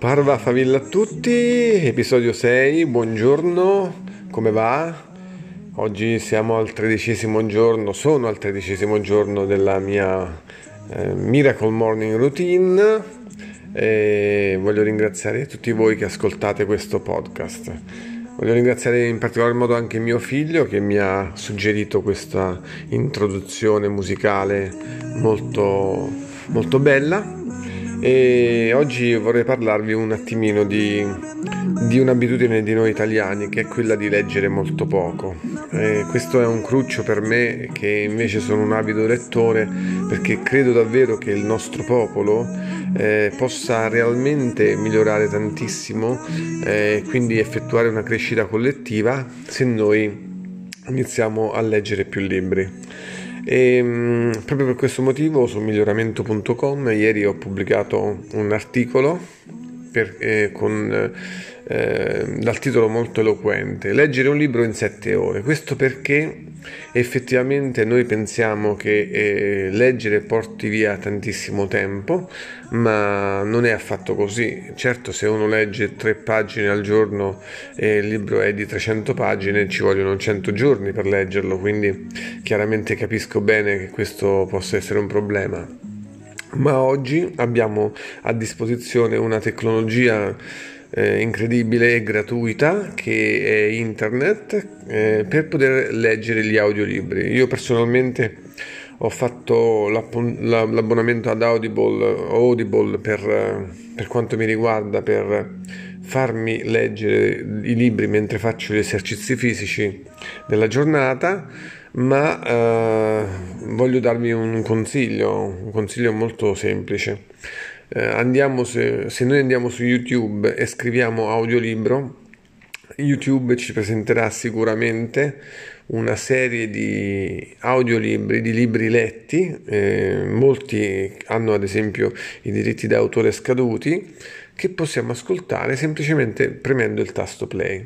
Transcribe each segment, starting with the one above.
Parva favilla a tutti, episodio 6, buongiorno, come va? Oggi siamo al tredicesimo giorno, sono al tredicesimo giorno della mia eh, Miracle Morning Routine e voglio ringraziare tutti voi che ascoltate questo podcast. Voglio ringraziare in particolar modo anche mio figlio che mi ha suggerito questa introduzione musicale molto, molto bella e oggi vorrei parlarvi un attimino di, di, un'abitudine di noi italiani che è quella di leggere molto poco. E questo è un cruccio per me che invece sono un avido lettore perché credo davvero che il nostro popolo eh, possa realmente migliorare tantissimo e eh, quindi effettuare una crescita collettiva se noi iniziamo a leggere più libri. E, mh, proprio per questo motivo su miglioramento.com ieri ho pubblicato un articolo per, eh, con, eh, dal titolo molto eloquente Leggere un libro in sette ore. Questo perché effettivamente noi pensiamo che eh, leggere porti via tantissimo tempo, ma non è affatto così. Certo, se uno legge tre pagine al giorno e il libro è di 300 pagine, ci vogliono 100 giorni per leggerlo, quindi chiaramente capisco bene che questo possa essere un problema. Ma oggi abbiamo a disposizione una tecnologia eh, incredibile e gratuita che è internet eh, per poter leggere gli audiolibri. Io personalmente ho fatto l'abbonamento ad Audible, Audible per, per quanto mi riguarda per farmi leggere i libri mentre faccio gli esercizi fisici della giornata ma eh, voglio darvi un consiglio, un consiglio molto semplice eh, andiamo se, se noi andiamo su YouTube e scriviamo audiolibro, YouTube ci presenterà sicuramente una serie di audiolibri, di libri letti, eh, molti hanno ad esempio i diritti d'autore scaduti, che possiamo ascoltare semplicemente premendo il tasto play.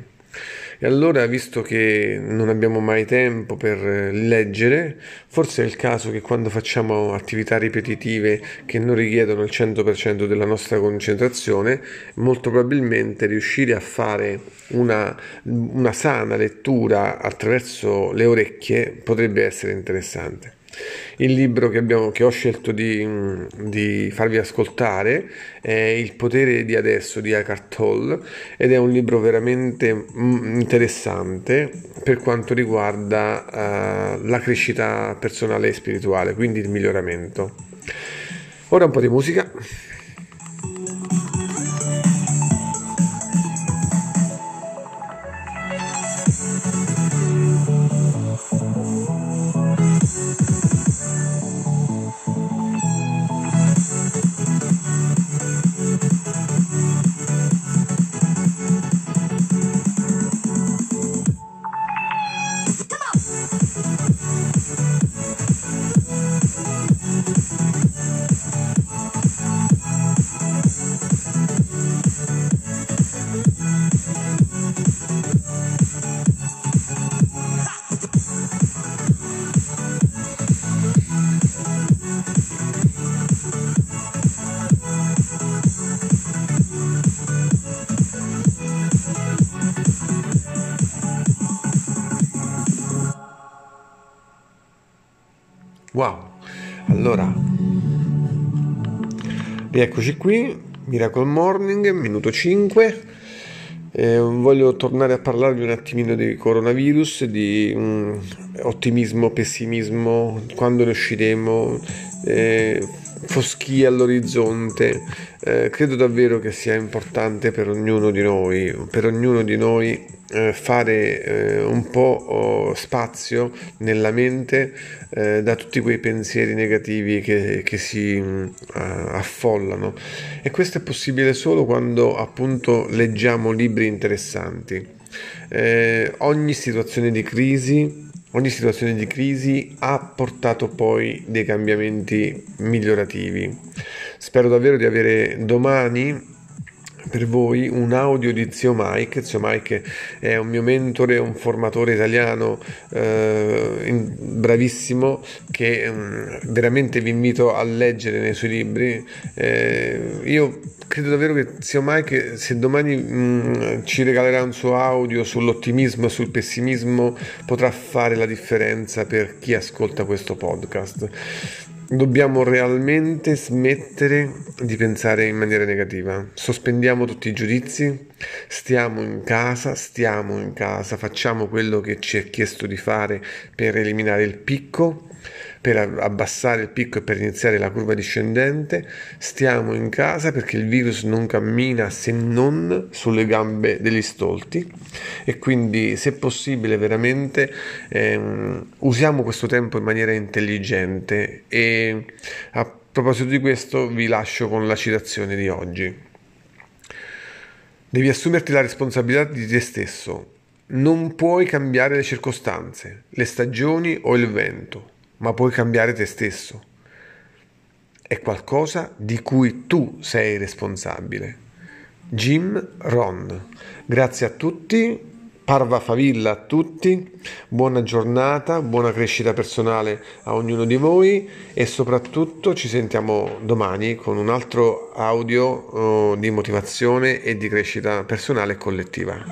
E allora, visto che non abbiamo mai tempo per leggere, forse è il caso che quando facciamo attività ripetitive che non richiedono il 100% della nostra concentrazione, molto probabilmente riuscire a fare una, una sana lettura attraverso le orecchie potrebbe essere interessante. Il libro che, abbiamo, che ho scelto di, di, farvi ascoltare è Il potere di adesso di Eckhart Tolle ed è un libro veramente mm, interessante per quanto riguarda uh, la crescita personale e spirituale, quindi il miglioramento. Ora un po' di musica. Wow, allora, rieccoci qui, Miracle Morning, minuto 5. Eh, voglio tornare a parlarvi un attimino di coronavirus, di um, ottimismo, pessimismo, quando ne usciremo, eh, foschia all'orizzonte. Eh, credo davvero che sia importante per ognuno di noi, per ognuno di noi fare eh, un po' oh, spazio nella mente eh, da tutti quei pensieri negativi che, che si uh, affollano e questo è possibile solo quando appunto leggiamo libri interessanti. Eh, ogni situazione di crisi ogni situazione di crisi ha portato poi dei cambiamenti migliorativi. Spero davvero di avere domani per voi un audio di Zio Mike. Zio Mike è un mio mentore, un formatore italiano eh, bravissimo che eh, veramente vi invito a leggere nei suoi libri. Eh, io credo davvero che Zio Mike, se domani mh, mm, ci regalerà un suo audio sull'ottimismo e sul pessimismo, potrà fare la differenza per chi ascolta questo podcast dobbiamo realmente smettere di pensare in maniera negativa. Sospendiamo tutti i giudizi, stiamo in casa, stiamo in casa, facciamo quello che ci è chiesto di fare per eliminare il picco per abbassare il picco e per iniziare la curva discendente, stiamo in casa perché il virus non cammina se non sulle gambe degli stolti e quindi se possibile veramente ehm, usiamo questo tempo in maniera intelligente e a proposito di questo vi lascio con la citazione di oggi. Devi assumerti la responsabilità di te stesso. Non puoi cambiare le circostanze, le stagioni o il vento ma puoi cambiare te stesso. È qualcosa di cui tu sei responsabile. Jim Ron. Grazie a tutti, parva favilla a tutti, buona giornata, buona crescita personale a ognuno di voi e soprattutto ci sentiamo domani con un altro audio uh, di motivazione e di crescita personale e collettiva.